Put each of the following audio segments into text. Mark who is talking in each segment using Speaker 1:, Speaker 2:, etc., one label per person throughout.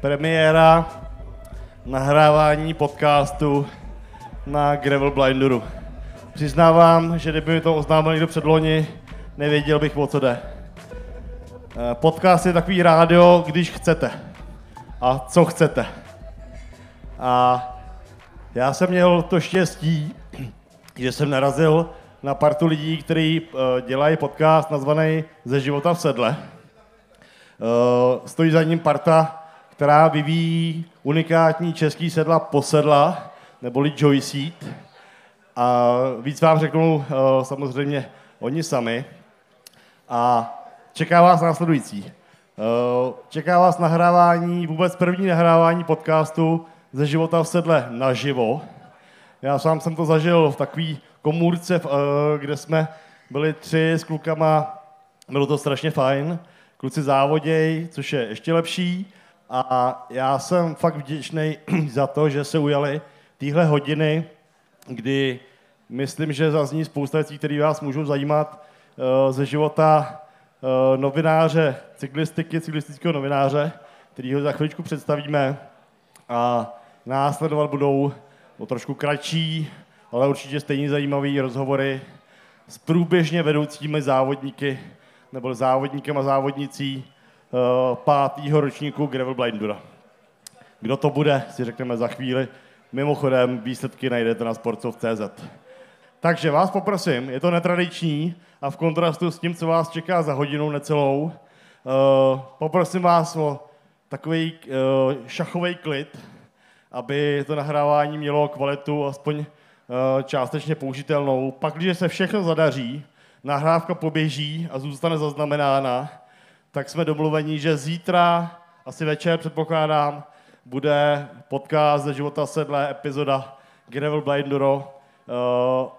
Speaker 1: premiéra nahrávání podcastu na Gravel Blinduru. Přiznávám, že kdyby mi to oznámil někdo před loni, nevěděl bych, o co jde. Eh, Podcast je takový rádio, když chcete. A co chcete. A já jsem měl to štěstí, že jsem narazil na partu lidí, kteří uh, dělají podcast nazvaný Ze života v sedle. Uh, stojí za ním parta, která vyvíjí unikátní český sedla posedla, neboli Joy Seat. A víc vám řeknou uh, samozřejmě oni sami. A čeká vás následující. Uh, čeká vás nahrávání, vůbec první nahrávání podcastu ze života v sedle naživo. Já sám jsem to zažil v takové komůrce, uh, kde jsme byli tři s klukama, bylo to strašně fajn. Kluci závoděj, což je ještě lepší. A já jsem fakt vděčný za to, že se ujali téhle hodiny, kdy myslím, že zazní spousta věcí, které vás můžou zajímat uh, ze života uh, novináře, cyklistiky, cyklistického novináře, který ho za chviličku představíme. A následovat budou o trošku kratší, ale určitě stejně zajímavé rozhovory s průběžně vedoucími závodníky nebo závodníkem a závodnicí pátého ročníku Gravel Blindura. Kdo to bude, si řekneme za chvíli. Mimochodem, výsledky najdete na sportcov.cz. Takže vás poprosím, je to netradiční a v kontrastu s tím, co vás čeká za hodinu necelou, uh, poprosím vás o takový uh, šachový klid, aby to nahrávání mělo kvalitu aspoň částečně použitelnou. Pak, když se všechno zadaří, nahrávka poběží a zůstane zaznamenána, tak jsme domluveni, že zítra, asi večer předpokládám, bude podcast ze života sedlé epizoda Gravel Blinduro uh,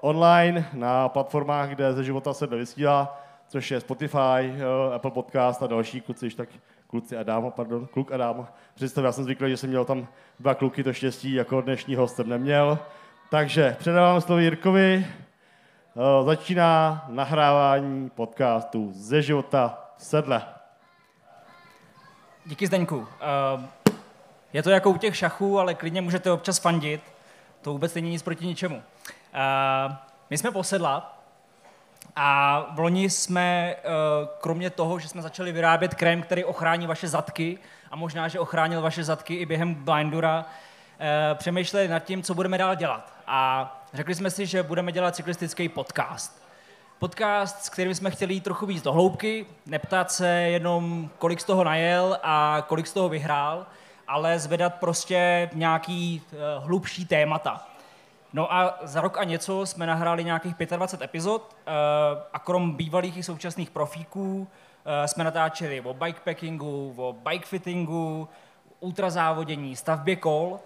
Speaker 1: online na platformách, kde ze života sedle vysílá, což je Spotify, uh, Apple Podcast a další kluci, tak kluci a dáma, pardon, kluk a dáma. Představ, já jsem zvyklý, že jsem měl tam dva kluky, to štěstí jako dnešní host jsem neměl. Takže předávám slovo Jirkovi. Uh, začíná nahrávání podcastu ze života sedle.
Speaker 2: Díky Zdeňku. Uh, je to jako u těch šachů, ale klidně můžete občas fandit. To vůbec není nic proti ničemu. Uh, my jsme posedla a v loni jsme, uh, kromě toho, že jsme začali vyrábět krém, který ochrání vaše zadky a možná, že ochránil vaše zadky i během blindura, přemýšleli nad tím, co budeme dál dělat. A řekli jsme si, že budeme dělat cyklistický podcast. Podcast, s kterým jsme chtěli jít trochu víc do hloubky, neptat se jenom, kolik z toho najel a kolik z toho vyhrál, ale zvedat prostě nějaký uh, hlubší témata. No a za rok a něco jsme nahráli nějakých 25 epizod uh, a krom bývalých i současných profíků uh, jsme natáčeli o bikepackingu, o bikefittingu, ultrazávodění, stavbě kol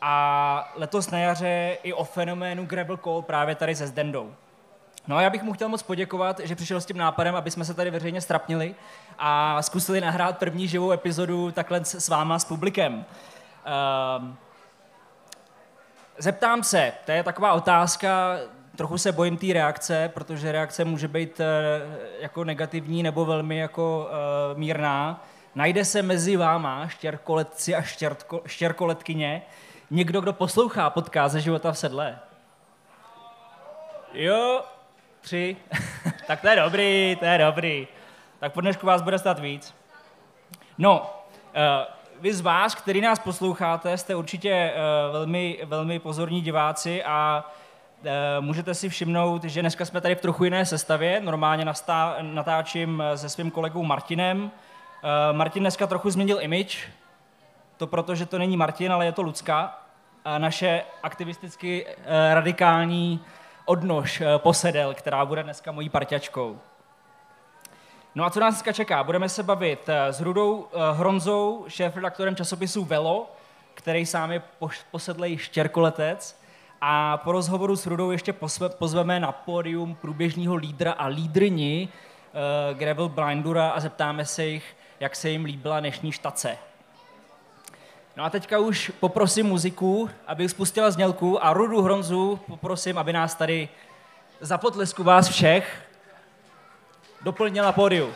Speaker 2: a letos na jaře i o fenoménu gravel call právě tady se Zdendou. No a já bych mu chtěl moc poděkovat, že přišel s tím nápadem, aby jsme se tady veřejně strapnili a zkusili nahrát první živou epizodu takhle s váma, s publikem. Uh, zeptám se, to je taková otázka, trochu se bojím té reakce, protože reakce může být uh, jako negativní nebo velmi jako uh, mírná. Najde se mezi váma, štěrkoletci a štěrko, štěrkoletkyně, někdo, kdo poslouchá podcast ze života v sedle? Jo, tři. tak to je dobrý, to je dobrý. Tak po dnešku vás bude stát víc. No, uh, vy z vás, který nás posloucháte, jste určitě uh, velmi, velmi pozorní diváci a uh, můžete si všimnout, že dneska jsme tady v trochu jiné sestavě. Normálně natáčím se svým kolegou Martinem. Martin dneska trochu změnil image, to proto, že to není Martin, ale je to Lucka. Naše aktivisticky radikální odnož posedel, která bude dneska mojí parťačkou. No a co nás dneska čeká? Budeme se bavit s Rudou Hronzou, šéf-redaktorem časopisu Velo, který sám je posedlej štěrkoletec. A po rozhovoru s Rudou ještě pozveme na pódium průběžního lídra a lídrni Gravel Blindura a zeptáme se jich, jak se jim líbila dnešní štace. No a teďka už poprosím muziku, aby spustila znělku a Rudu Hronzu poprosím, aby nás tady za potlesku vás všech doplnila pódiu.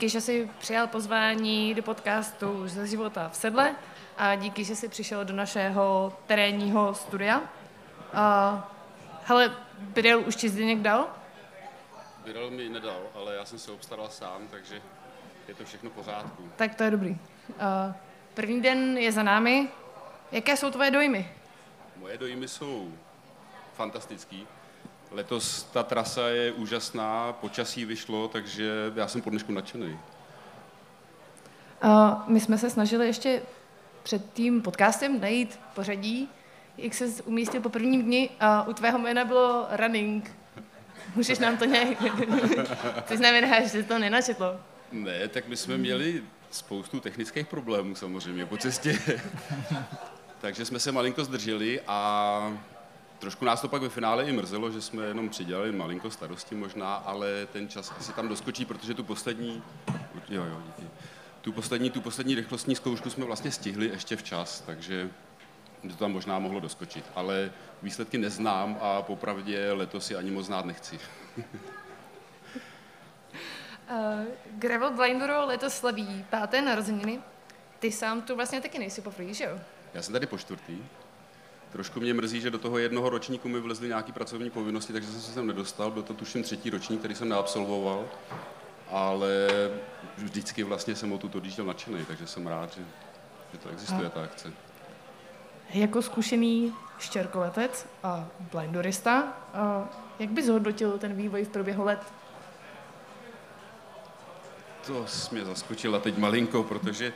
Speaker 3: Díky, že jsi přijal pozvání do podcastu ze života v sedle a díky, že jsi přišel do našeho terénního studia. Uh, hele, Bydel už ti Zdeněk dal?
Speaker 4: Bydel mi nedal, ale já jsem se obstaral sám, takže je to všechno v pořádku.
Speaker 3: Tak to je dobrý. Uh, první den je za námi. Jaké jsou tvoje dojmy?
Speaker 4: Moje dojmy jsou fantastický. Letos ta trasa je úžasná, počasí vyšlo, takže já jsem po dnešku nadšený.
Speaker 3: Uh, my jsme se snažili ještě před tím podcastem najít pořadí, jak se umístil po prvním dni a u tvého jména bylo running. Můžeš nám to nějak... Ty znamená, že to nenačetlo.
Speaker 4: Ne, tak my jsme měli spoustu technických problémů samozřejmě po cestě. Takže jsme se malinko zdrželi a trošku nás to pak ve finále i mrzelo, že jsme jenom přidělali malinko starosti možná, ale ten čas asi tam doskočí, protože tu poslední, jo, jo, díky. Tu poslední, tu poslední rychlostní zkoušku jsme vlastně stihli ještě včas, takže to tam možná mohlo doskočit. Ale výsledky neznám a popravdě letos si ani moc znát nechci.
Speaker 3: Uh, Gravel Blinduro letos slaví páté narozeniny. Ty sám tu vlastně taky nejsi poprvé, že jo?
Speaker 4: Já jsem tady po čtvrtý. Trošku mě mrzí, že do toho jednoho ročníku mi vlezly nějaké pracovní povinnosti, takže jsem se sem nedostal. Byl to tuším třetí ročník, který jsem neabsolvoval. Ale vždycky vlastně jsem o tuto odjížděl nadšený, takže jsem rád, že, že to existuje, a... ta akce.
Speaker 3: Jako zkušený štěrkoletec a blindorista, jak bys zhodnotil ten vývoj v průběhu let?
Speaker 4: To jsi mě zaskočila teď malinko, protože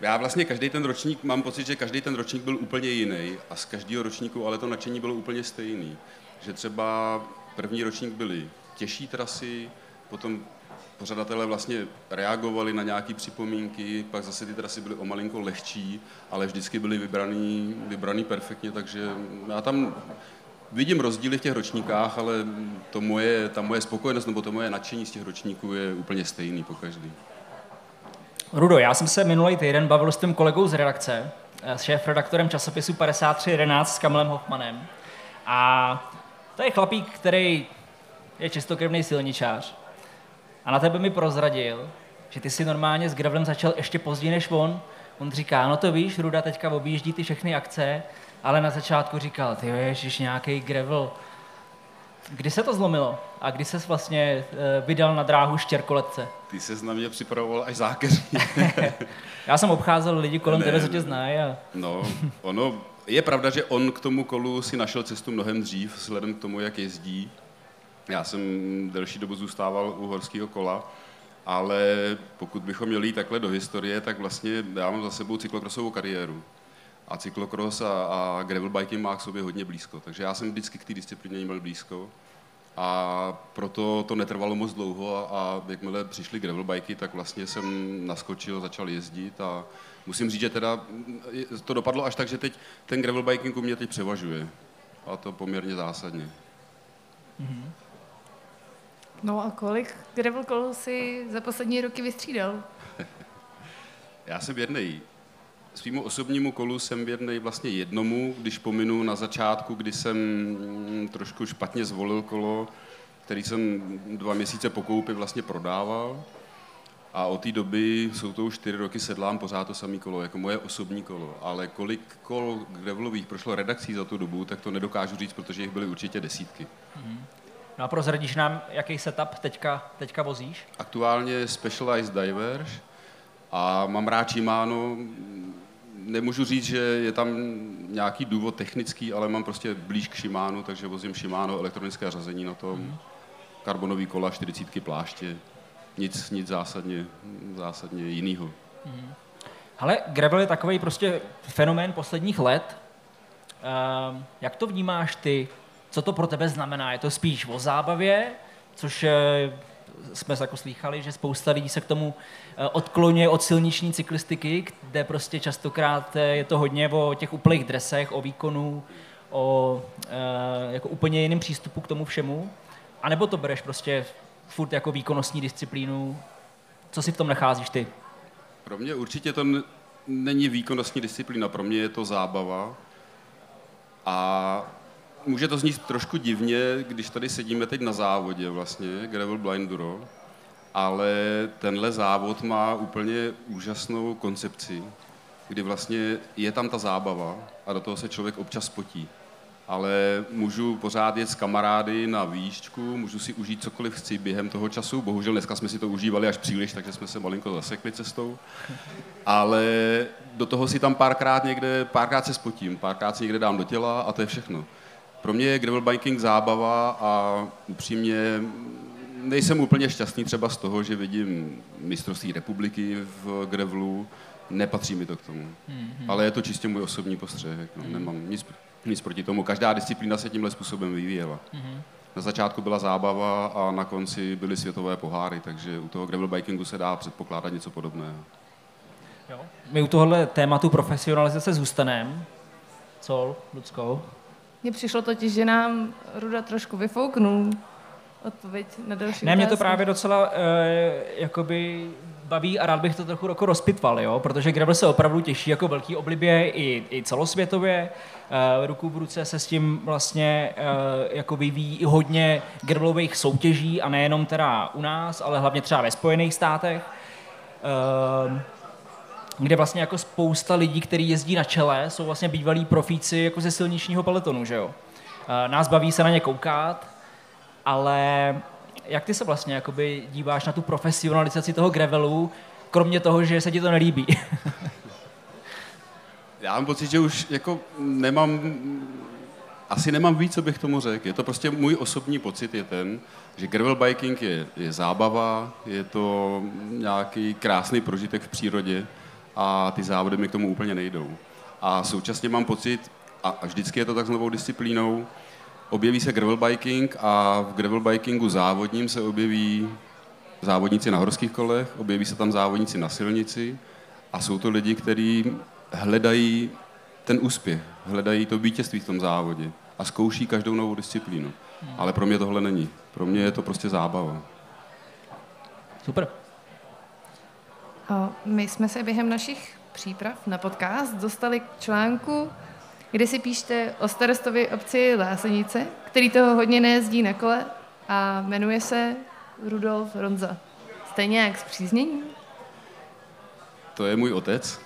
Speaker 4: já vlastně každý ten ročník, mám pocit, že každý ten ročník byl úplně jiný a z každého ročníku ale to nadšení bylo úplně stejný. Že třeba první ročník byly těžší trasy, potom pořadatelé vlastně reagovali na nějaké připomínky, pak zase ty trasy byly o malinko lehčí, ale vždycky byly vybraný, vybraný perfektně, takže já tam vidím rozdíly v těch ročníkách, ale to moje, ta moje spokojenost nebo to moje nadšení z těch ročníků je úplně stejný po každý.
Speaker 2: Rudo, já jsem se minulý týden bavil s tím kolegou z redakce, s šéf-redaktorem časopisu 5311 s Kamilem Hoffmanem. A to je chlapík, který je čistokrevný silničář. A na tebe mi prozradil, že ty si normálně s Gravelem začal ještě později než on. On říká, no to víš, Ruda teďka objíždí ty všechny akce, ale na začátku říkal, ty ježiš, nějaký Gravel. Kdy se to zlomilo? A kdy ses vlastně eh, vydal na dráhu štěrkoletce?
Speaker 4: Ty se na mě připravoval až zákeř.
Speaker 2: Já jsem obcházel lidi kolem ne, tebe, co tě znají. A...
Speaker 4: No, ono, je pravda, že on k tomu kolu si našel cestu mnohem dřív, vzhledem k tomu, jak jezdí. Já jsem delší dobu zůstával u horského kola, ale pokud bychom měli takhle do historie, tak vlastně já mám za sebou cyklokrosovou kariéru. A cyklokros a, a gravel biking má k sobě hodně blízko. Takže já jsem vždycky k té disciplíně měl blízko. A proto to netrvalo moc dlouho a, a jakmile přišly gravelbajky, tak vlastně jsem naskočil, začal jezdit a musím říct, že teda to dopadlo až tak, že teď ten gravelbiking u mě teď převažuje. A to poměrně zásadně.
Speaker 3: Mm-hmm. No a kolik gravel kol si za poslední roky vystřídal?
Speaker 4: Já jsem věrnej. Svýmu osobnímu kolu jsem věrnej vlastně jednomu, když pominu na začátku, kdy jsem mm, trošku špatně zvolil kolo, který jsem dva měsíce po koupi vlastně prodával. A od té doby jsou to už čtyři roky sedlám pořád to samé kolo, jako moje osobní kolo. Ale kolik kol gravelových prošlo redakcí za tu dobu, tak to nedokážu říct, protože jich byly určitě desítky. Mm-hmm.
Speaker 2: No a prozradíš nám, jaký setup teďka, teďka vozíš?
Speaker 4: Aktuálně Specialized Diverge a mám rád Shimano. Nemůžu říct, že je tam nějaký důvod technický, ale mám prostě blíž k Shimano, takže vozím Shimano, elektronické řazení na tom, mm. karbonový kola, 40 pláště, nic, nic zásadně, zásadně jinýho. Mm.
Speaker 2: Ale gravel je takový prostě fenomén posledních let. Uh, jak to vnímáš ty? Co to pro tebe znamená? Je to spíš o zábavě, což eh, jsme jako slýchali, že spousta lidí se k tomu eh, odklonuje od silniční cyklistiky, kde prostě častokrát eh, je to hodně o těch úplných dresech, o výkonu, o jako úplně jiným přístupu k tomu všemu. A nebo to bereš prostě furt jako výkonnostní disciplínu? Co si v tom nacházíš ty?
Speaker 4: Pro mě určitě to není výkonnostní disciplína, pro mě je to zábava. A může to znít trošku divně, když tady sedíme teď na závodě vlastně, Gravel Blinduro, ale tenhle závod má úplně úžasnou koncepci, kdy vlastně je tam ta zábava a do toho se člověk občas potí. Ale můžu pořád jet s kamarády na výšťku, můžu si užít cokoliv chci během toho času. Bohužel dneska jsme si to užívali až příliš, takže jsme se malinko zasekli cestou. Ale do toho si tam párkrát někde, párkrát se spotím, párkrát si někde dám do těla a to je všechno. Pro mě je gravel biking zábava a upřímně nejsem úplně šťastný třeba z toho, že vidím mistrovství republiky v grevlu, nepatří mi to k tomu. Mm-hmm. Ale je to čistě můj osobní postřeh, no, nemám nic, nic proti tomu. Každá disciplína se tímhle způsobem vyvíjela. Mm-hmm. Na začátku byla zábava a na konci byly světové poháry, takže u toho gravel bikingu se dá předpokládat něco podobného.
Speaker 2: Jo. My u tohohle tématu profesionalizace zůstaneme. Co, Lucko?
Speaker 3: Mně přišlo totiž, že nám Ruda trošku vyfouknul odpověď na další
Speaker 2: Ne, mě to právě docela uh, jakoby baví a rád bych to trochu jako rozpitval, jo? protože gravel se opravdu těší jako velký oblibě i, i celosvětově. Uh, ruku v ruce se s tím vlastně uh, jako vyvíjí i hodně gravelových soutěží a nejenom teda u nás, ale hlavně třeba ve Spojených státech. Uh, kde vlastně jako spousta lidí, kteří jezdí na čele, jsou vlastně bývalí profíci jako ze silničního peletonu, že jo. Nás baví se na ně koukat, ale jak ty se vlastně jakoby díváš na tu profesionalizaci toho gravelu, kromě toho, že se ti to nelíbí?
Speaker 4: Já mám pocit, že už jako nemám, asi nemám víc, co bych tomu řekl. Je to prostě můj osobní pocit je ten, že gravel biking je, je zábava, je to nějaký krásný prožitek v přírodě a ty závody mi k tomu úplně nejdou. A současně mám pocit, a, vždycky je to tak s novou disciplínou, objeví se gravel biking a v gravel bikingu závodním se objeví závodníci na horských kolech, objeví se tam závodníci na silnici a jsou to lidi, kteří hledají ten úspěch, hledají to vítězství v tom závodě a zkouší každou novou disciplínu. Ale pro mě tohle není. Pro mě je to prostě zábava.
Speaker 2: Super.
Speaker 3: My jsme se během našich příprav na podcast dostali k článku kde si píšte o starostovi obci Lásenice, který toho hodně nejezdí na kole a jmenuje se Rudolf Ronza. Jste nějak zpříznění?
Speaker 4: To je můj otec,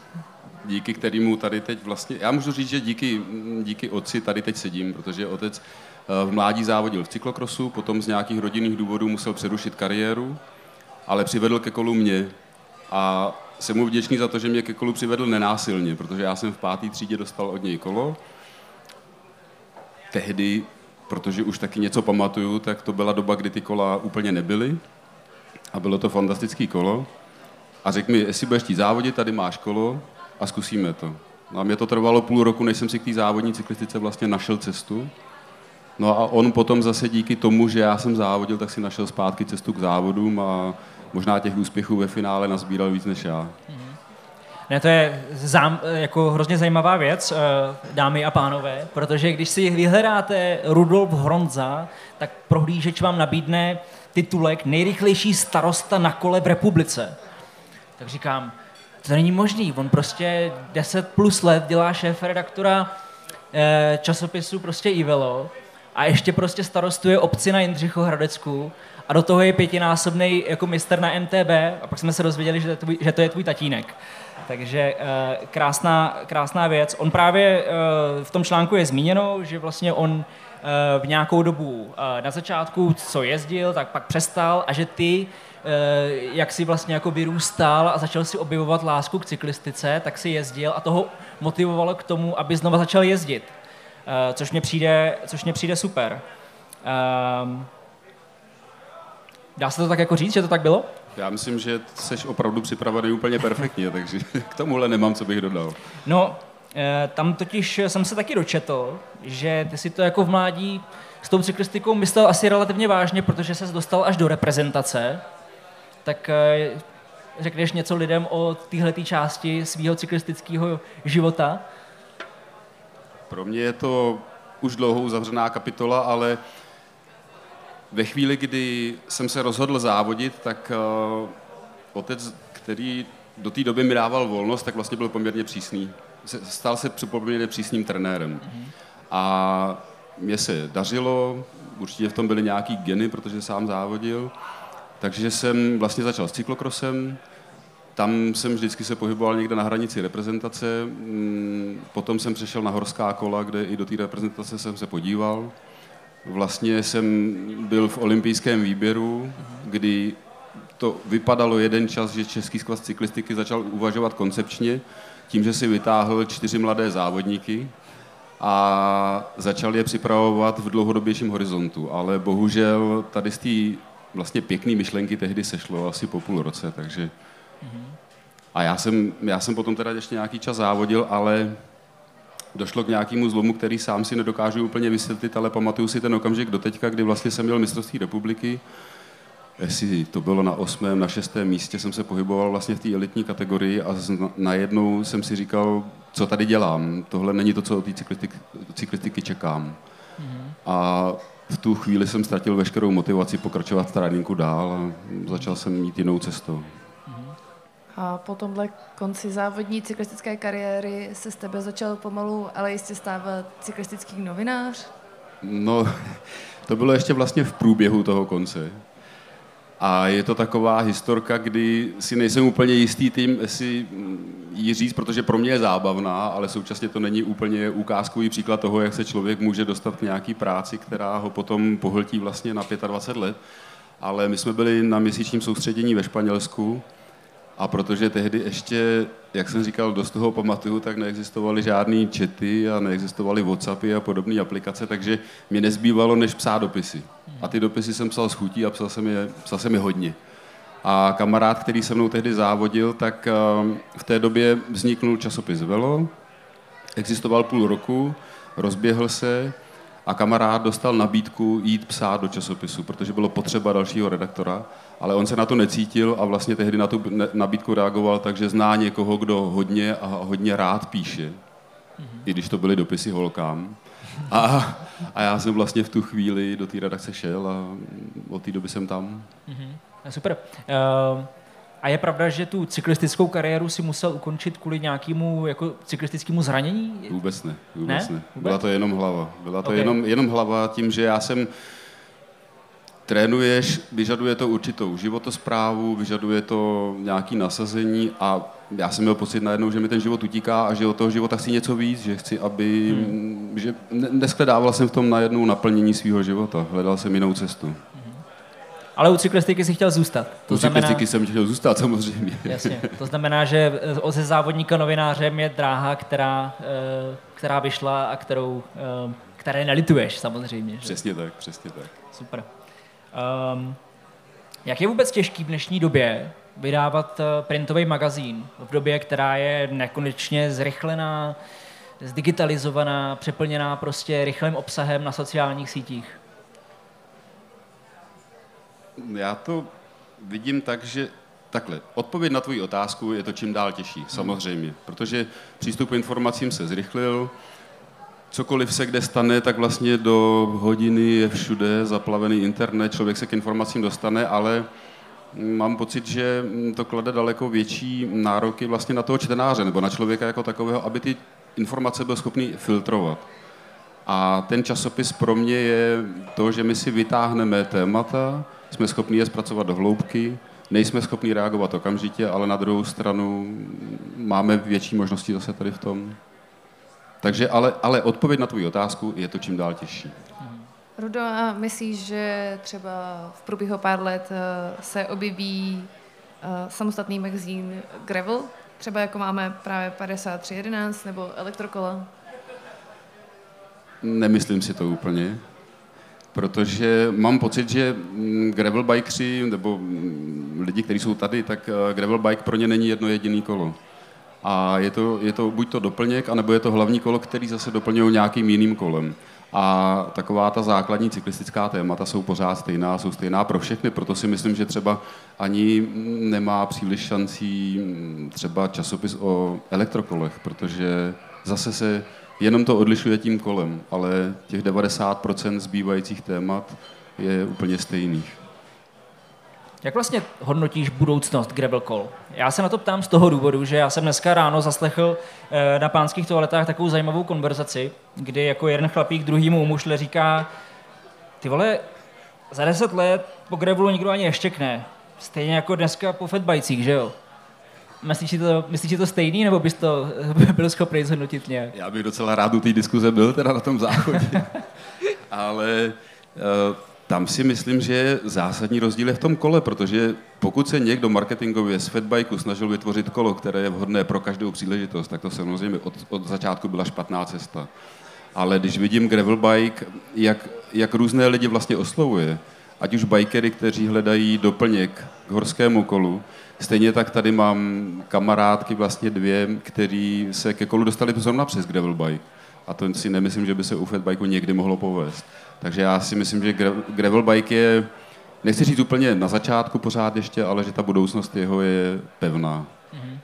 Speaker 4: díky kterému tady teď vlastně, já můžu říct, že díky, díky otci tady teď sedím, protože otec eh, v mládí závodil v cyklokrosu, potom z nějakých rodinných důvodů musel přerušit kariéru, ale přivedl ke kolu mě a jsem mu vděčný za to, že mě ke kolu přivedl nenásilně, protože já jsem v páté třídě dostal od něj kolo. Tehdy, protože už taky něco pamatuju, tak to byla doba, kdy ty kola úplně nebyly. A bylo to fantastický kolo. A řekl mi, jestli budeš tí závodit, tady máš kolo a zkusíme to. A mě to trvalo půl roku, než jsem si k té závodní cyklistice vlastně našel cestu. No a on potom zase díky tomu, že já jsem závodil, tak si našel zpátky cestu k závodům a možná těch úspěchů ve finále nazbíral víc než já.
Speaker 2: Ne, to je zám, jako hrozně zajímavá věc, eh, dámy a pánové, protože když si vyhledáte Rudolf Hronza, tak prohlížeč vám nabídne titulek nejrychlejší starosta na kole v republice. Tak říkám, to není možný, on prostě 10 plus let dělá šéf redaktora eh, časopisu prostě Ivelo a ještě prostě starostuje obci na Jindřichohradecku a do toho je pětinásobný jako mistr na MTB a pak jsme se dozvěděli, že to je tvůj, že to je tvůj tatínek. Takže uh, krásná, krásná věc. On právě uh, v tom článku je zmíněno, že vlastně on uh, v nějakou dobu na začátku, co jezdil, tak pak přestal a že ty, jak si vlastně jako vyrůstal a začal si objevovat lásku k cyklistice, tak si jezdil a toho motivovalo k tomu, aby znova začal jezdit. Uh, což mě přijde, což mě přijde super. Uh, Dá se to tak jako říct, že to tak bylo?
Speaker 4: Já myslím, že jsi opravdu připravený úplně perfektně, takže k tomuhle nemám, co bych dodal.
Speaker 2: No, eh, tam totiž jsem se taky dočetl, že ty si to jako v mládí s tou cyklistikou myslel asi relativně vážně, protože se dostal až do reprezentace. Tak eh, řekneš něco lidem o téhle části svého cyklistického života?
Speaker 4: Pro mě je to už dlouho uzavřená kapitola, ale ve chvíli, kdy jsem se rozhodl závodit, tak uh, otec, který do té doby mi dával volnost, tak vlastně byl poměrně přísný. Stal se poměrně přísným trenérem. Mm-hmm. A mně se dařilo, určitě v tom byly nějaký geny, protože sám závodil. Takže jsem vlastně začal s cyklokrosem, tam jsem vždycky se pohyboval někde na hranici reprezentace, mm, potom jsem přešel na horská kola, kde i do té reprezentace jsem se podíval. Vlastně jsem byl v olympijském výběru, kdy to vypadalo jeden čas, že Český skvaz cyklistiky začal uvažovat koncepčně, tím, že si vytáhl čtyři mladé závodníky a začal je připravovat v dlouhodobějším horizontu. Ale bohužel tady z té vlastně pěkné myšlenky tehdy sešlo asi po půl roce, takže... A já jsem, já jsem potom teda ještě nějaký čas závodil, ale došlo k nějakému zlomu, který sám si nedokážu úplně vysvětlit, ale pamatuju si ten okamžik do teďka, kdy vlastně jsem měl mistrovství republiky, jestli to bylo na osmém, na šestém místě, jsem se pohyboval vlastně v té elitní kategorii a najednou jsem si říkal, co tady dělám, tohle není to, co od té cyklistiky, cyklistiky čekám. A v tu chvíli jsem ztratil veškerou motivaci pokračovat v tréninku dál a začal jsem mít jinou cestou.
Speaker 3: A po tomhle konci závodní cyklistické kariéry se z tebe začal pomalu, ale jistě stávat cyklistický novinář?
Speaker 4: No, to bylo ještě vlastně v průběhu toho konce. A je to taková historka, kdy si nejsem úplně jistý tím, jestli ji říct, protože pro mě je zábavná, ale současně to není úplně ukázkový příklad toho, jak se člověk může dostat k nějaký práci, která ho potom pohltí vlastně na 25 let. Ale my jsme byli na měsíčním soustředění ve Španělsku a protože tehdy ještě, jak jsem říkal, dost toho pamatuju, tak neexistovaly žádné čety a neexistovaly Whatsappy a podobné aplikace, takže mě nezbývalo, než psát dopisy. A ty dopisy jsem psal s chutí a psal jsem je, psal jsem je hodně. A kamarád, který se mnou tehdy závodil, tak eh, v té době vzniknul časopis Velo, existoval půl roku, rozběhl se a kamarád dostal nabídku jít psát do časopisu, protože bylo potřeba dalšího redaktora, ale on se na to necítil a vlastně tehdy na tu nabídku reagoval tak, že zná někoho, kdo hodně a hodně rád píše, mm-hmm. i když to byly dopisy holkám. A, a já jsem vlastně v tu chvíli do té redakce šel a od té doby jsem tam.
Speaker 2: Mm-hmm. Super. Uh... A je pravda, že tu cyklistickou kariéru si musel ukončit kvůli nějakému jako cyklistickému zranění?
Speaker 4: Vůbec ne, vůbec ne. ne. Vůbec? Byla to jenom hlava. Byla to okay. jenom, jenom hlava tím, že já jsem trénuješ, vyžaduje to určitou životosprávu, vyžaduje to nějaké nasazení a já jsem měl pocit najednou, že mi ten život utíká a že od toho života chci něco víc, že chci, aby, hmm. že neskledával jsem v tom najednou naplnění svého života, hledal jsem jinou cestu.
Speaker 2: Ale u cyklistiky si chtěl zůstat.
Speaker 4: To u znamená... cyklistiky jsem chtěl zůstat, samozřejmě.
Speaker 2: Jasně. To znamená, že ze závodníka novinářem je dráha, která, eh, která vyšla a kterou, eh, které nelituješ samozřejmě. Že?
Speaker 4: Přesně tak, přesně tak.
Speaker 2: Super. Um, jak je vůbec těžký v dnešní době vydávat eh, printový magazín v době, která je nekonečně zrychlená, zdigitalizovaná, přeplněná prostě rychlým obsahem na sociálních sítích?
Speaker 4: Já to vidím tak, že takhle, odpověď na tvoji otázku je to čím dál těžší, samozřejmě, protože přístup k informacím se zrychlil, cokoliv se kde stane, tak vlastně do hodiny je všude zaplavený internet, člověk se k informacím dostane, ale mám pocit, že to klade daleko větší nároky vlastně na toho čtenáře nebo na člověka jako takového, aby ty informace byl schopný filtrovat. A ten časopis pro mě je to, že my si vytáhneme témata, jsme schopni je zpracovat do hloubky, nejsme schopni reagovat okamžitě, ale na druhou stranu máme větší možnosti zase tady v tom. Takže ale, ale odpověď na tvou otázku je to čím dál těžší.
Speaker 3: Rudo, a myslíš, že třeba v průběhu pár let eh, se objeví eh, samostatný magazín Gravel, třeba jako máme právě 5311 nebo Elektrokola?
Speaker 4: Nemyslím si to úplně protože mám pocit, že mm, gravel bikři nebo mm, lidi, kteří jsou tady, tak eh, gravel bike pro ně není jedno jediné kolo. A je to, je to buď to doplněk, anebo je to hlavní kolo, který zase doplňují nějakým jiným kolem. A taková ta základní cyklistická témata jsou pořád stejná, jsou stejná pro všechny, proto si myslím, že třeba ani nemá příliš šancí mm, třeba časopis o elektrokolech, protože zase se jenom to odlišuje tím kolem, ale těch 90% zbývajících témat je úplně stejných.
Speaker 2: Jak vlastně hodnotíš budoucnost Gravel Call? Já se na to ptám z toho důvodu, že já jsem dneska ráno zaslechl eh, na pánských toaletách takovou zajímavou konverzaci, kdy jako jeden chlapík druhýmu umušle říká, ty vole, za deset let po gravelu nikdo ani neštěkne. Stejně jako dneska po fatbajcích, že jo? Myslíš, že to, myslíš, že to stejný, nebo bys to byl schopný zhodnotit nějak?
Speaker 4: Já bych docela rád u té diskuze byl teda na tom záchodě. Ale uh, tam si myslím, že zásadní rozdíl je v tom kole, protože pokud se někdo marketingově z fatbikeu snažil vytvořit kolo, které je vhodné pro každou příležitost, tak to samozřejmě od, od začátku byla špatná cesta. Ale když vidím gravel bike, jak, jak různé lidi vlastně oslovuje, ať už bikery, kteří hledají doplněk k horskému kolu, stejně tak tady mám kamarádky vlastně dvě, kteří se ke kolu dostali zrovna přes gravel bike. A to si nemyslím, že by se u fatbikeu někdy mohlo povést. Takže já si myslím, že gravel bike je, nechci říct úplně na začátku pořád ještě, ale že ta budoucnost jeho je pevná. Mm-hmm.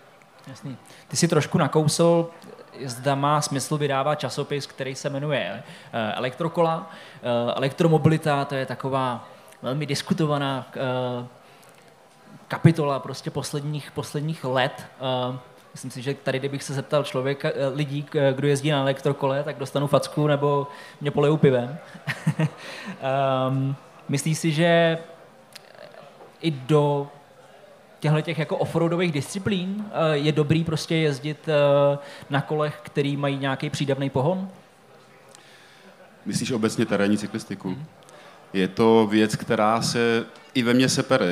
Speaker 2: Jasný. Ty si trošku nakousl, zda má smysl vydávat časopis, který se jmenuje eh, Elektrokola. Eh, elektromobilita, to je taková velmi diskutovaná eh, kapitola prostě posledních, posledních let. Myslím si, že tady, kdybych se zeptal člověka, lidí, kdo jezdí na elektrokole, tak dostanu facku nebo mě polejou pivem. um, myslíš si, že i do těchto těch jako offroadových disciplín je dobrý prostě jezdit na kolech, který mají nějaký přídavný pohon?
Speaker 4: Myslíš obecně terénní cyklistiku? Hmm. Je to věc, která se i ve mně sepere.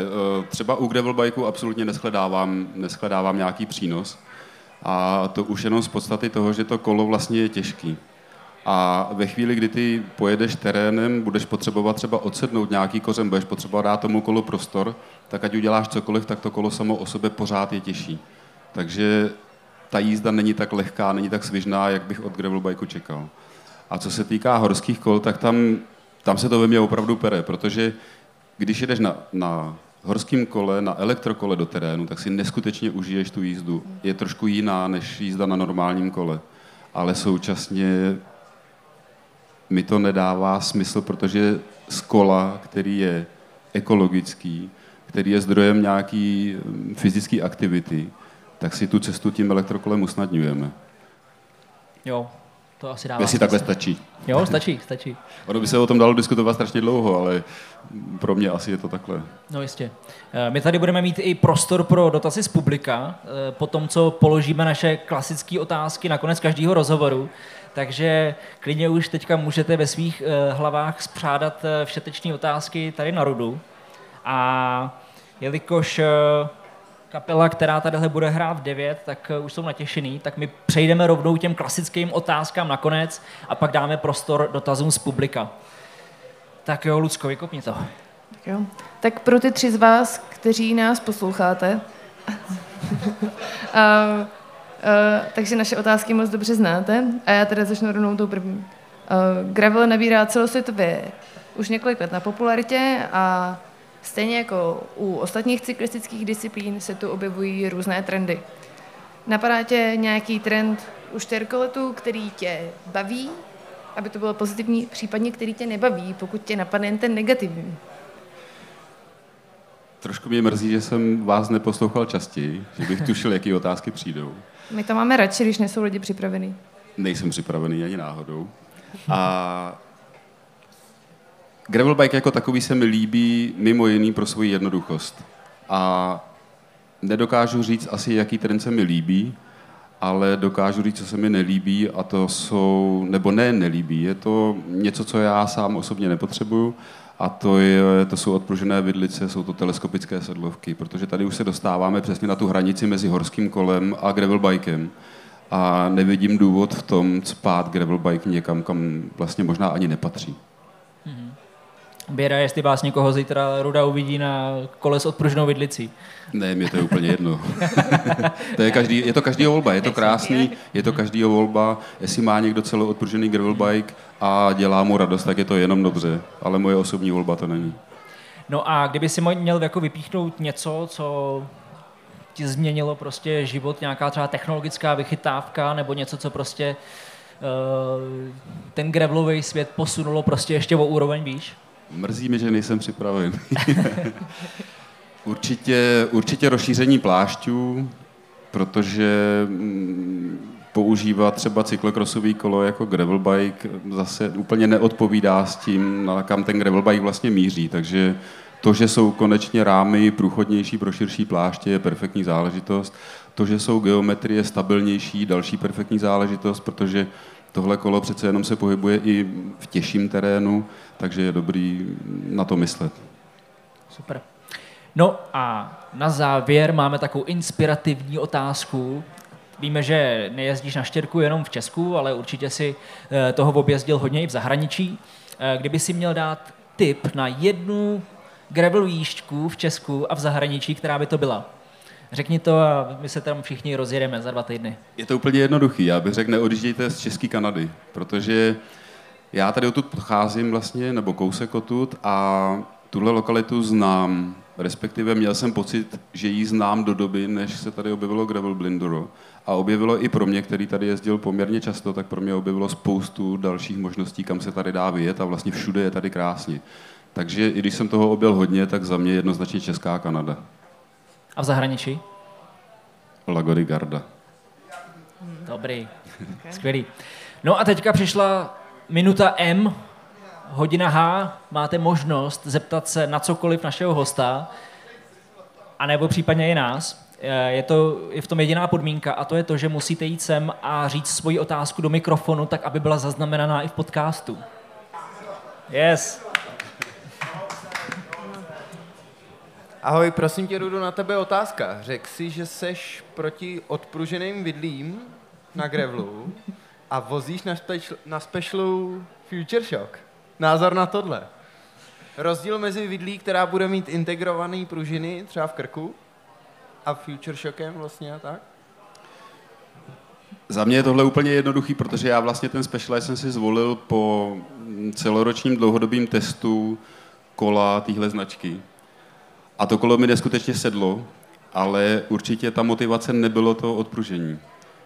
Speaker 4: Třeba u gravel bikeu absolutně neschledávám, neschledávám nějaký přínos. A to už jenom z podstaty toho, že to kolo vlastně je těžký. A ve chvíli, kdy ty pojedeš terénem, budeš potřebovat třeba odsednout nějaký kořen, budeš potřebovat dát tomu kolu prostor, tak ať uděláš cokoliv, tak to kolo samo o sobě pořád je těžší. Takže ta jízda není tak lehká, není tak svižná, jak bych od gravel bikeu čekal. A co se týká horských kol, tak tam, tam se to ve mně opravdu pere, protože když jedeš na, na horském kole, na elektrokole do terénu, tak si neskutečně užiješ tu jízdu. Je trošku jiná než jízda na normálním kole. Ale současně mi to nedává smysl, protože z kola, který je ekologický, který je zdrojem nějaký mm, fyzické aktivity, tak si tu cestu tím elektrokolem usnadňujeme.
Speaker 2: Jo, to asi dává
Speaker 4: Jestli takhle stačí.
Speaker 2: Jo, stačí, stačí.
Speaker 4: Ono by se o tom dalo diskutovat strašně dlouho, ale pro mě asi je to takhle.
Speaker 2: No jistě. Eh, my tady budeme mít i prostor pro dotazy z publika, eh, po tom, co položíme naše klasické otázky na konec každého rozhovoru. Takže klidně už teďka můžete ve svých eh, hlavách spřádat všeteční otázky tady na rudu. A jelikož kapela, která tadyhle bude hrát v 9, tak eh, už jsou natěšený, tak my přejdeme rovnou těm klasickým otázkám nakonec a pak dáme prostor dotazům z publika. Tak jo, Lucko, vykopni to.
Speaker 3: Tak jo. Tak pro ty tři z vás, kteří nás posloucháte, a, uh, takže naše otázky moc dobře znáte a já teda začnu rovnou tou první. Gravel nabírá celosvětově už několik let na popularitě a Stejně jako u ostatních cyklistických disciplín se tu objevují různé trendy. Napadá tě nějaký trend u čtyřkoletu, který tě baví, aby to bylo pozitivní, případně který tě nebaví, pokud tě napadne jen ten negativní?
Speaker 4: Trošku mě mrzí, že jsem vás neposlouchal častěji, že bych tušil, jaké otázky přijdou.
Speaker 3: My to máme radši, když nejsou lidi připravený.
Speaker 4: Nejsem připravený ani náhodou. A Gravel bike jako takový se mi líbí mimo jiný pro svoji jednoduchost. A nedokážu říct asi, jaký trend se mi líbí, ale dokážu říct, co se mi nelíbí a to jsou, nebo ne nelíbí, je to něco, co já sám osobně nepotřebuju a to, je, to jsou odpružené vidlice, jsou to teleskopické sedlovky, protože tady už se dostáváme přesně na tu hranici mezi horským kolem a gravel bikem a nevidím důvod v tom spát gravel bike někam, kam vlastně možná ani nepatří.
Speaker 2: Běda, jestli vás někoho zítra Ruda uvidí na kole s odpruženou vidlicí.
Speaker 4: Ne, mě to je úplně jedno. to je, každý, je to každý volba, je to krásný, je to každý volba. Jestli má někdo celou odpružený gravel bike a dělá mu radost, tak je to jenom dobře. Ale moje osobní volba to není.
Speaker 2: No a kdyby si měl jako vypíchnout něco, co ti změnilo prostě život, nějaká třeba technologická vychytávka nebo něco, co prostě uh, ten gravelový svět posunulo prostě ještě o úroveň výš?
Speaker 4: Mrzí mi, že nejsem připraven. určitě, určitě rozšíření plášťů, protože mm, používat třeba cyklokrosový kolo jako gravel bike zase úplně neodpovídá s tím, na kam ten gravel bike vlastně míří. Takže to, že jsou konečně rámy průchodnější pro širší pláště, je perfektní záležitost. To, že jsou geometrie stabilnější, další perfektní záležitost, protože tohle kolo přece jenom se pohybuje i v těžším terénu, takže je dobrý na to myslet.
Speaker 2: Super. No a na závěr máme takovou inspirativní otázku. Víme, že nejezdíš na štěrku jenom v Česku, ale určitě si eh, toho objezdil hodně i v zahraničí. Eh, kdyby si měl dát tip na jednu gravel výšku v Česku a v zahraničí, která by to byla? Řekni to a my se tam všichni rozjedeme za dva týdny.
Speaker 4: Je to úplně jednoduchý. Já bych řekl, neodjíždějte z České Kanady, protože já tady odtud pocházím vlastně, nebo kousek odtud a tuhle lokalitu znám. Respektive měl jsem pocit, že ji znám do doby, než se tady objevilo Gravel Blinduro. A objevilo i pro mě, který tady jezdil poměrně často, tak pro mě objevilo spoustu dalších možností, kam se tady dá vyjet a vlastně všude je tady krásně. Takže i když jsem toho objel hodně, tak za mě jednoznačně Česká Kanada.
Speaker 2: A v zahraničí?
Speaker 4: Lagody Garda.
Speaker 2: Dobrý, skvělý. No a teďka přišla minuta M, hodina H, máte možnost zeptat se na cokoliv našeho hosta, anebo případně i nás. Eh, je, to, je v tom jediná podmínka a to je to, že musíte jít sem a říct svoji otázku do mikrofonu, tak aby byla zaznamenaná i v podcastu. Yes.
Speaker 5: Ahoj, prosím tě, Rudo, na tebe otázka. Řekl jsi, že seš proti odpruženým vidlím na grevlu a vozíš na, special, na specialu Future Shock. Názor na tohle. Rozdíl mezi vidlí, která bude mít integrovaný pružiny, třeba v krku, a Future Shockem vlastně a tak?
Speaker 4: Za mě je tohle úplně jednoduchý, protože já vlastně ten Specialized jsem si zvolil po celoročním dlouhodobým testu kola téhle značky. A to kolo mi neskutečně sedlo, ale určitě ta motivace nebylo to odpružení.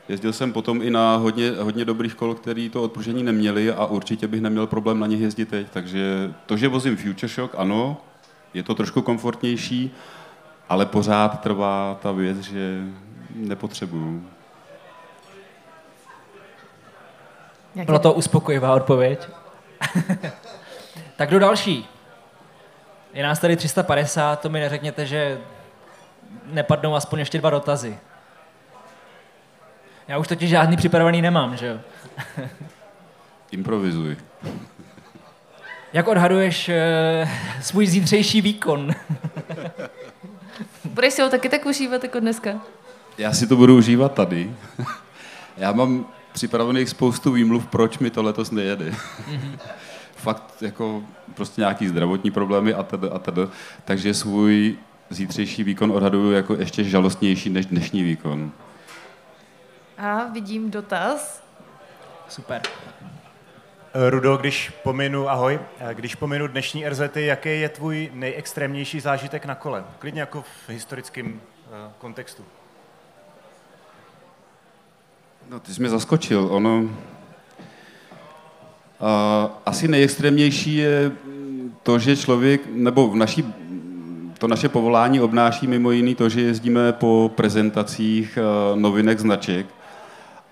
Speaker 4: Jezdil jsem potom i na hodně, hodně dobrých kol, který to odpružení neměli a určitě bych neměl problém na nich jezdit teď. Takže to, že vozím Future Shock, ano, je to trošku komfortnější, ale pořád trvá ta věc, že nepotřebuju.
Speaker 2: Byla to uspokojivá odpověď. tak do další. Je nás tady 350, to mi neřekněte, že nepadnou aspoň ještě dva dotazy. Já už totiž žádný připravený nemám, že jo?
Speaker 4: Improvizuj.
Speaker 2: Jak odhaduješ uh, svůj zítřejší výkon?
Speaker 3: Budeš si ho taky tak užívat jako dneska?
Speaker 4: Já si to budu užívat tady. Já mám připravených spoustu výmluv, proč mi to letos nejede. Mm-hmm. Fakt jako prostě nějaký zdravotní problémy a tedy a tedy. Takže svůj zítřejší výkon odhaduju jako ještě žalostnější než dnešní výkon.
Speaker 3: A vidím dotaz.
Speaker 2: Super.
Speaker 6: Rudo, když pominu, ahoj, když pominu dnešní RZty, jaký je tvůj nejextrémnější zážitek na kole? Klidně jako v historickém uh, kontextu.
Speaker 4: No, ty jsi mě zaskočil. Ono, asi nejextrémnější je to, že člověk, nebo v naší, to naše povolání obnáší mimo jiný to, že jezdíme po prezentacích uh, novinek značek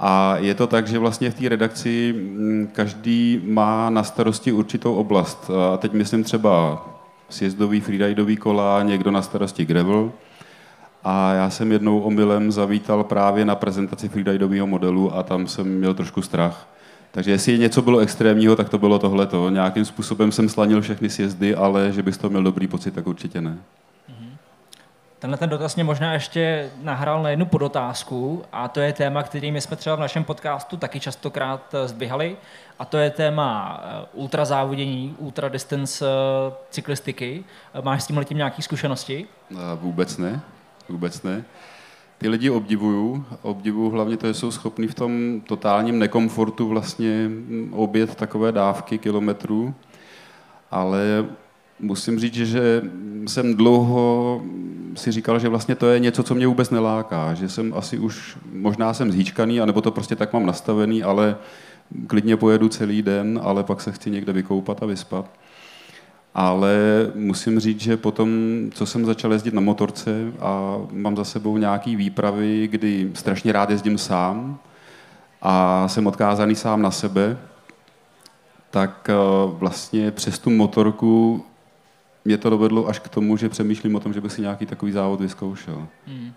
Speaker 4: a je to tak, že vlastně v té redakci mm, každý má na starosti určitou oblast. A teď myslím třeba sjezdový freeridový kola, někdo na starosti gravel. A já jsem jednou omylem zavítal právě na prezentaci freeridového modelu a tam jsem měl trošku strach. Takže jestli něco bylo extrémního, tak to bylo tohleto. Nějakým způsobem jsem slanil všechny sjezdy, ale že bys to měl dobrý pocit, tak určitě ne.
Speaker 2: Tenhle ten dotaz mě možná ještě nahrál na jednu podotázku a to je téma, který my jsme třeba v našem podcastu taky častokrát eh, zdvihali a to je téma eh, ultrazávodění, ultradistance eh, cyklistiky. Máš s tím letím nějaké zkušenosti?
Speaker 4: Vůbec ne, vůbec ne. Ty lidi obdivuju, obdivuju hlavně to, že jsou schopní v tom totálním nekomfortu vlastně mm, obět takové dávky kilometrů, ale musím říct, že jsem dlouho si říkal, že vlastně to je něco, co mě vůbec neláká, že jsem asi už, možná jsem zhýčkaný, anebo to prostě tak mám nastavený, ale klidně pojedu celý den, ale pak se chci někde vykoupat a vyspat. Ale musím říct, že potom, co jsem začal jezdit na motorce a mám za sebou nějaký výpravy, kdy strašně rád jezdím sám, a jsem odkázaný sám na sebe, tak eh, vlastně přes tu motorku mě to dovedlo až k tomu, že přemýšlím o tom, že bych si nějaký takový závod vyzkoušel.
Speaker 2: Hmm.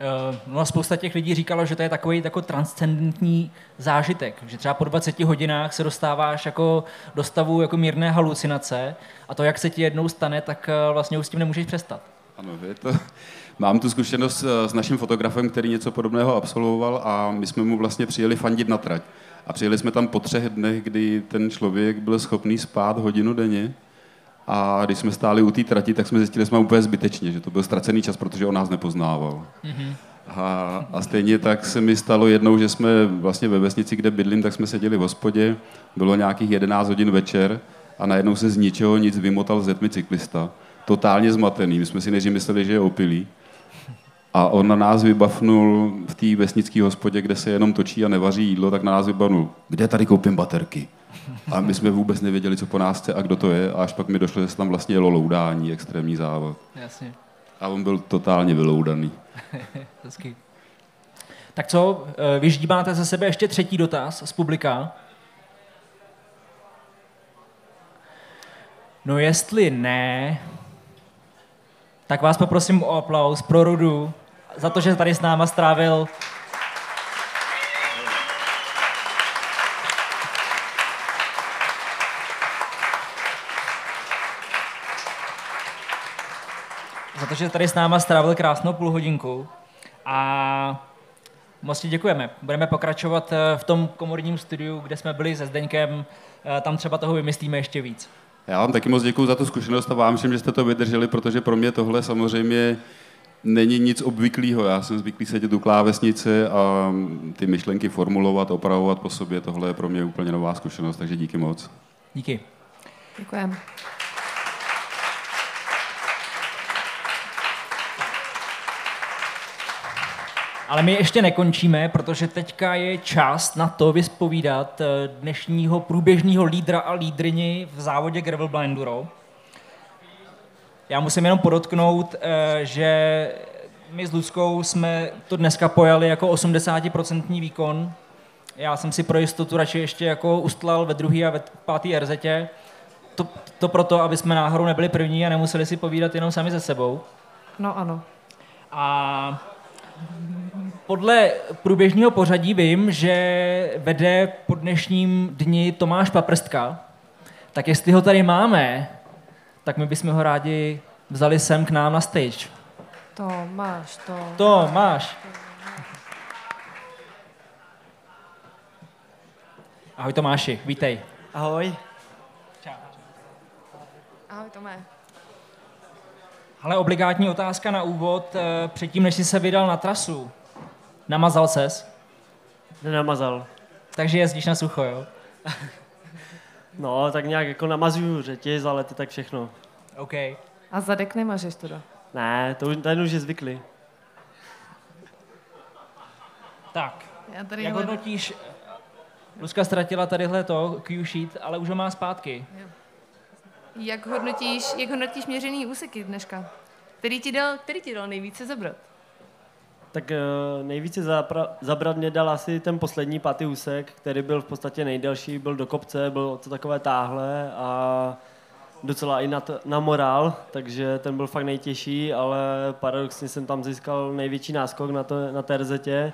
Speaker 2: Uh, no a spousta těch lidí říkalo, že to je takový jako transcendentní zážitek, že třeba po 20 hodinách se dostáváš jako do stavu jako mírné halucinace a to, jak se ti jednou stane, tak uh, vlastně už s tím nemůžeš přestat.
Speaker 4: Ano, je to, mám tu zkušenost eh, s naším fotografem, který něco podobného absolvoval a my jsme mu vlastně přijeli fandit na trať. A přijeli jsme tam po třech dnech, kdy ten člověk byl schopný spát hodinu denně a když jsme stáli u té trati, tak jsme zjistili, že jsme úplně zbytečně, že to byl ztracený čas, protože on nás nepoznával. Mm-hmm. A, a stejně tak se mi stalo jednou, že jsme vlastně ve vesnici, kde bydlím, tak jsme seděli v hospodě, bylo nějakých 11 hodin večer a najednou se z ničeho nic vymotal z tmy cyklista. Totálně zmatený. My jsme si nejdřív mysleli, že je opilý. A on na nás vybavnul v té vesnické hospodě, kde se jenom točí a nevaří jídlo, tak na nás vybavnul, kde tady koupím baterky. A my jsme vůbec nevěděli, co po nás chce a kdo to je. A až pak mi došlo, že se tam vlastně jelo loudání, extrémní závod.
Speaker 2: Jasně.
Speaker 4: A on byl totálně vyloudaný.
Speaker 2: Hezky. Tak co, eh, vyždímáte ze sebe ještě třetí dotaz z publika? No jestli ne, tak vás poprosím o aplaus pro Rudu za to, že tady s náma strávil za to, že tady s náma strávil krásnou půl hodinku a moc ti děkujeme. Budeme pokračovat eh, v tom komorním studiu, kde jsme byli se Zdeňkem, eh, tam třeba toho vymyslíme ještě víc.
Speaker 4: Já vám taky moc děkuji za tu zkušenost a vám všem, že jste to vydrželi, protože pro mě tohle samozřejmě není nic obvyklého. Já jsem zvyklý sedět u klávesnice a ty myšlenky formulovat, opravovat po sobě. Tohle je pro mě úplně nová zkušenost, takže díky moc.
Speaker 2: Díky.
Speaker 3: Děkujeme.
Speaker 2: Ale my ještě nekončíme, protože teďka je čas na to vyspovídat eh, dnešního průběžného lídra a lídrini v závodě Gravel Blinduro. Já musím jenom podotknout, eh, že my s Luckou jsme to dneska pojali jako 80% výkon. Já jsem si pro jistotu radši ještě jako ustlal ve druhé a ve páté RZ. To, to proto, aby jsme náhodou nebyli první a nemuseli si povídat jenom sami ze sebou.
Speaker 3: No ano.
Speaker 2: A podle průběžného pořadí vím, že vede po dnešním dni Tomáš Paprstka. Tak jestli ho tady máme, tak my bychom ho rádi vzali sem k nám na stage.
Speaker 3: To máš, to.
Speaker 2: Tomáš. Ahoj Tomáši, vítej.
Speaker 7: Ahoj.
Speaker 3: Ahoj Tomé.
Speaker 2: Ale obligátní otázka na úvod, eh, předtím, než jsi se vydal na trasu. Namazal ses,
Speaker 7: Nenamazal.
Speaker 2: takže jezdíš na sucho, jo?
Speaker 7: No, tak nějak jako namazuju řetěz, ale to tak všechno.
Speaker 2: OK.
Speaker 3: A zadek nemažeš teda.
Speaker 7: Ne, to už, ten už je zvyklý.
Speaker 2: Tak,
Speaker 3: Já tady
Speaker 2: jak
Speaker 3: hledám-
Speaker 2: hodnotíš, Luzka ztratila tadyhle to Q-sheet, ale už ho má zpátky.
Speaker 3: Jak hodnotíš, jak hodnotíš měřený úseky dneška? Který ti dal, který ti dal nejvíce zabrat?
Speaker 7: Tak uh, nejvíce zapra- zabrat mě dal asi ten poslední pátý úsek, který byl v podstatě nejdelší, byl do kopce, byl to takové táhle a docela i na, t- na morál, takže ten byl fakt nejtěžší, ale paradoxně jsem tam získal největší náskok na, to, na té RZtě.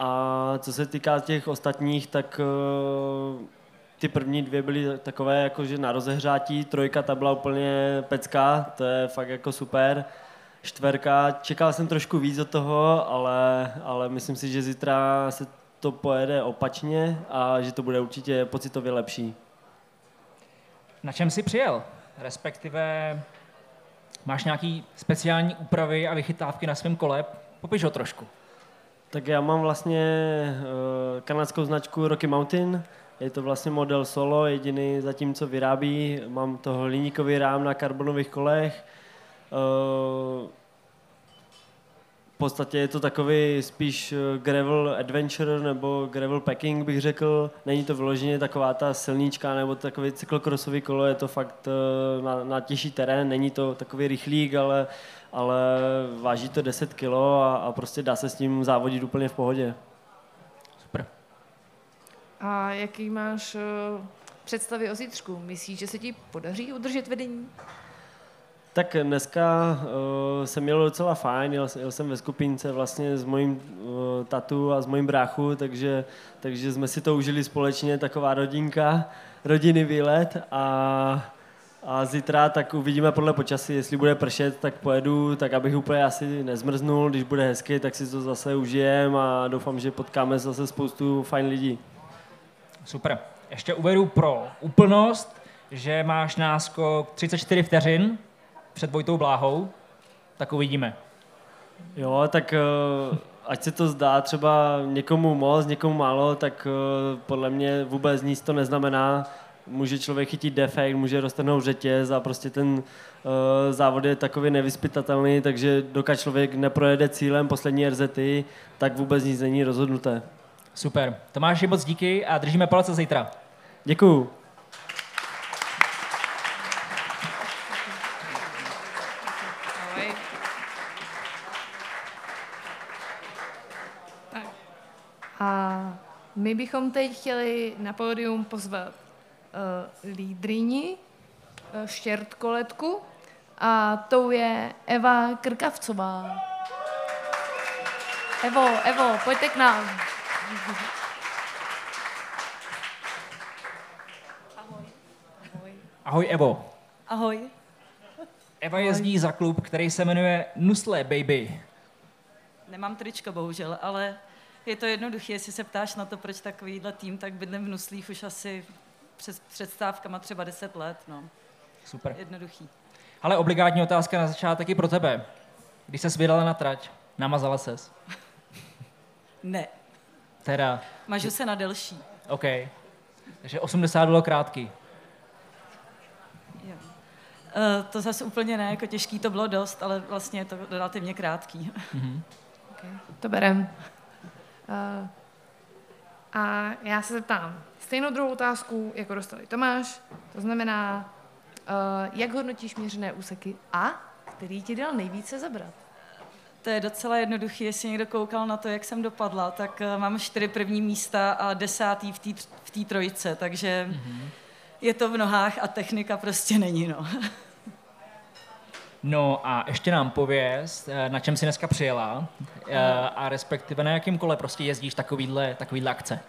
Speaker 7: A co se týká těch ostatních, tak uh, ty první dvě byly takové jakože na rozehřátí, trojka ta byla úplně pecka, to je fakt jako super. Čtverka, čekal jsem trošku víc od toho, ale, ale myslím si, že zítra se to pojede opačně a že to bude určitě pocitově lepší.
Speaker 2: Na čem jsi přijel? Respektive máš nějaký speciální úpravy a vychytávky na svém kole? Popiš ho trošku.
Speaker 7: Tak já mám vlastně uh, kanadskou značku Rocky Mountain, je to vlastně model solo, jediný zatím, co vyrábí. Mám toho hliníkový rám na karbonových kolech. Uh, v podstatě je to takový spíš eh, gravel adventure nebo gravel packing bych řekl. Není to vyloženě taková ta silníčka nebo takový cyklocrossový kolo, je to fakt eh, na, na těžší terén, není to takový rychlík, ale, ale váží to 10 kg a, a prostě dá se s tím závodit úplně v pohodě.
Speaker 3: A jaký máš představy o zítřku? Myslíš, že se ti podaří udržet vedení?
Speaker 7: Tak dneska uh, jsem měl docela fajn, jel, jel jsem ve skupince vlastně s mojím uh, tatu a s mojím bráchu, takže, takže jsme si to užili společně, taková rodinka, rodinný výlet a, a zítra tak uvidíme podle počasí, jestli bude pršet, tak pojedu, tak abych úplně asi nezmrznul, když bude hezky, tak si to zase užijem a doufám, že potkáme zase spoustu fajn lidí.
Speaker 2: Super. Ještě uvedu pro úplnost, že máš náskok 34 vteřin před Vojtou Bláhou, tak uvidíme.
Speaker 7: Jo, tak uh, ať se to zdá třeba někomu moc, někomu málo, tak uh, podle mě vůbec nic to neznamená. Může člověk chytit defekt, může roztrhnout řetěz a prostě ten uh, závod je takový nevyspytatelný, takže dokud člověk neprojede cílem poslední RZty, tak vůbec nic není rozhodnuté.
Speaker 2: Super. Tomáši, moc díky a držíme palce zítra.
Speaker 7: Děkuju.
Speaker 3: Ahoj. Tak. A my bychom teď chtěli na pódium pozvat uh, lídrini, uh, štěrtkoletku, a tou je Eva Krkavcová. Evo, Evo, pojďte k nám.
Speaker 2: Ahoj Evo.
Speaker 8: Ahoj.
Speaker 2: Eva jezdí za klub, který se jmenuje Nusle Baby.
Speaker 8: Nemám tričko, bohužel, ale je to jednoduché. Jestli se ptáš na to, proč takovýhle tým, tak bydlím v Nuslích už asi přes předstávkama třeba 10 let. No.
Speaker 2: Super.
Speaker 8: Jednoduchý.
Speaker 2: Ale obligátní otázka na začátek i pro tebe. Když se vydala na trať, namazala ses.
Speaker 8: Ne.
Speaker 2: Teda,
Speaker 8: Mažu se na delší.
Speaker 2: OK. Takže 80 bylo krátký.
Speaker 8: Jo. Uh, to zase úplně ne, jako těžký to bylo dost, ale vlastně je to relativně krátký.
Speaker 3: To berem. Uh, a já se zeptám stejnou druhou otázku, jako dostali Tomáš. To znamená, uh, jak hodnotíš měřené úseky a který ti dal nejvíce zabrat?
Speaker 8: To je docela jednoduché, jestli někdo koukal na to, jak jsem dopadla, tak uh, mám čtyři první místa a desátý v té v té trojice, takže mm-hmm. je to v nohách a technika prostě není, no.
Speaker 2: No a ještě nám pověz, eh, na čem jsi dneska přijela eh, a respektive na jakém kole prostě jezdíš takovýhle, takovýhle akce.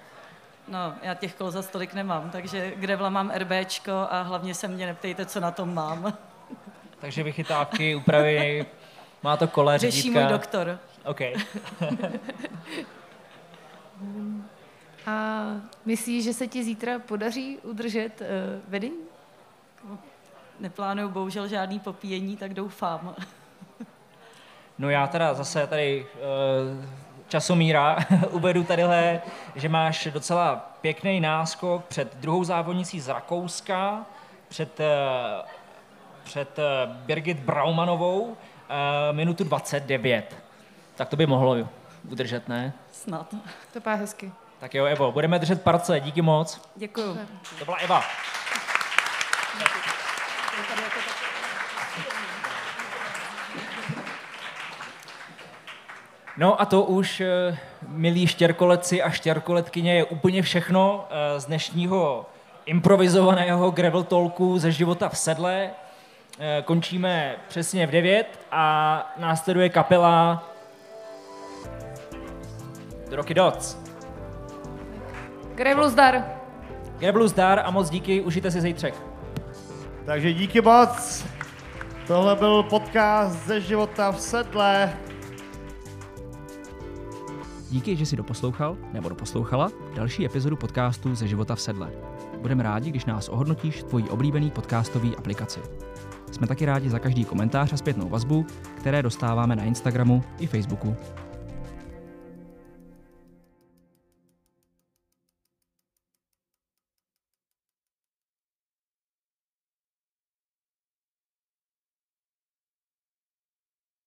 Speaker 8: No, já těch kol za stolik nemám, takže grevla mám RBčko a hlavně se mě neptejte, co na tom mám.
Speaker 2: Takže vychytávky, úpravy, má to kole,
Speaker 8: Řeší
Speaker 2: řídítka.
Speaker 8: můj doktor.
Speaker 2: OK.
Speaker 3: A myslíš, že se ti zítra podaří udržet uh, vedení?
Speaker 8: Neplánuju bohužel žádný popíjení, tak doufám.
Speaker 2: No já teda zase tady uh, časomíra uvedu tadyhle, že máš docela pěkný náskok před druhou závodnicí z Rakouska, před, uh, před uh, Birgit Braumanovou, minutu 29. Tak to by mohlo udržet, ne?
Speaker 8: Snad.
Speaker 3: To pá hezky.
Speaker 2: Tak jo, Evo, budeme držet parce, díky moc.
Speaker 8: Děkuju.
Speaker 2: To byla Eva. No a to už, eh, milí štěrkoleci a štěrkoletkyně, je úplně všechno eh, z dnešního improvizovaného gravel talku ze života v sedle. Eh, Končíme přesně v 9 a následuje kapela Rocky Dots.
Speaker 3: Grevlu zdar.
Speaker 2: Greblu zdar a moc díky, užijte si zítřek.
Speaker 1: Takže díky moc. Tohle byl podcast ze života v sedle.
Speaker 9: Díky, že jsi doposlouchal nebo doposlouchala další epizodu podcastu ze života v sedle. Budeme rádi, když nás ohodnotíš tvojí oblíbený podcastový aplikaci. Jsme taky rádi za každý komentář a zpětnou vazbu, které dostáváme na Instagramu i Facebooku.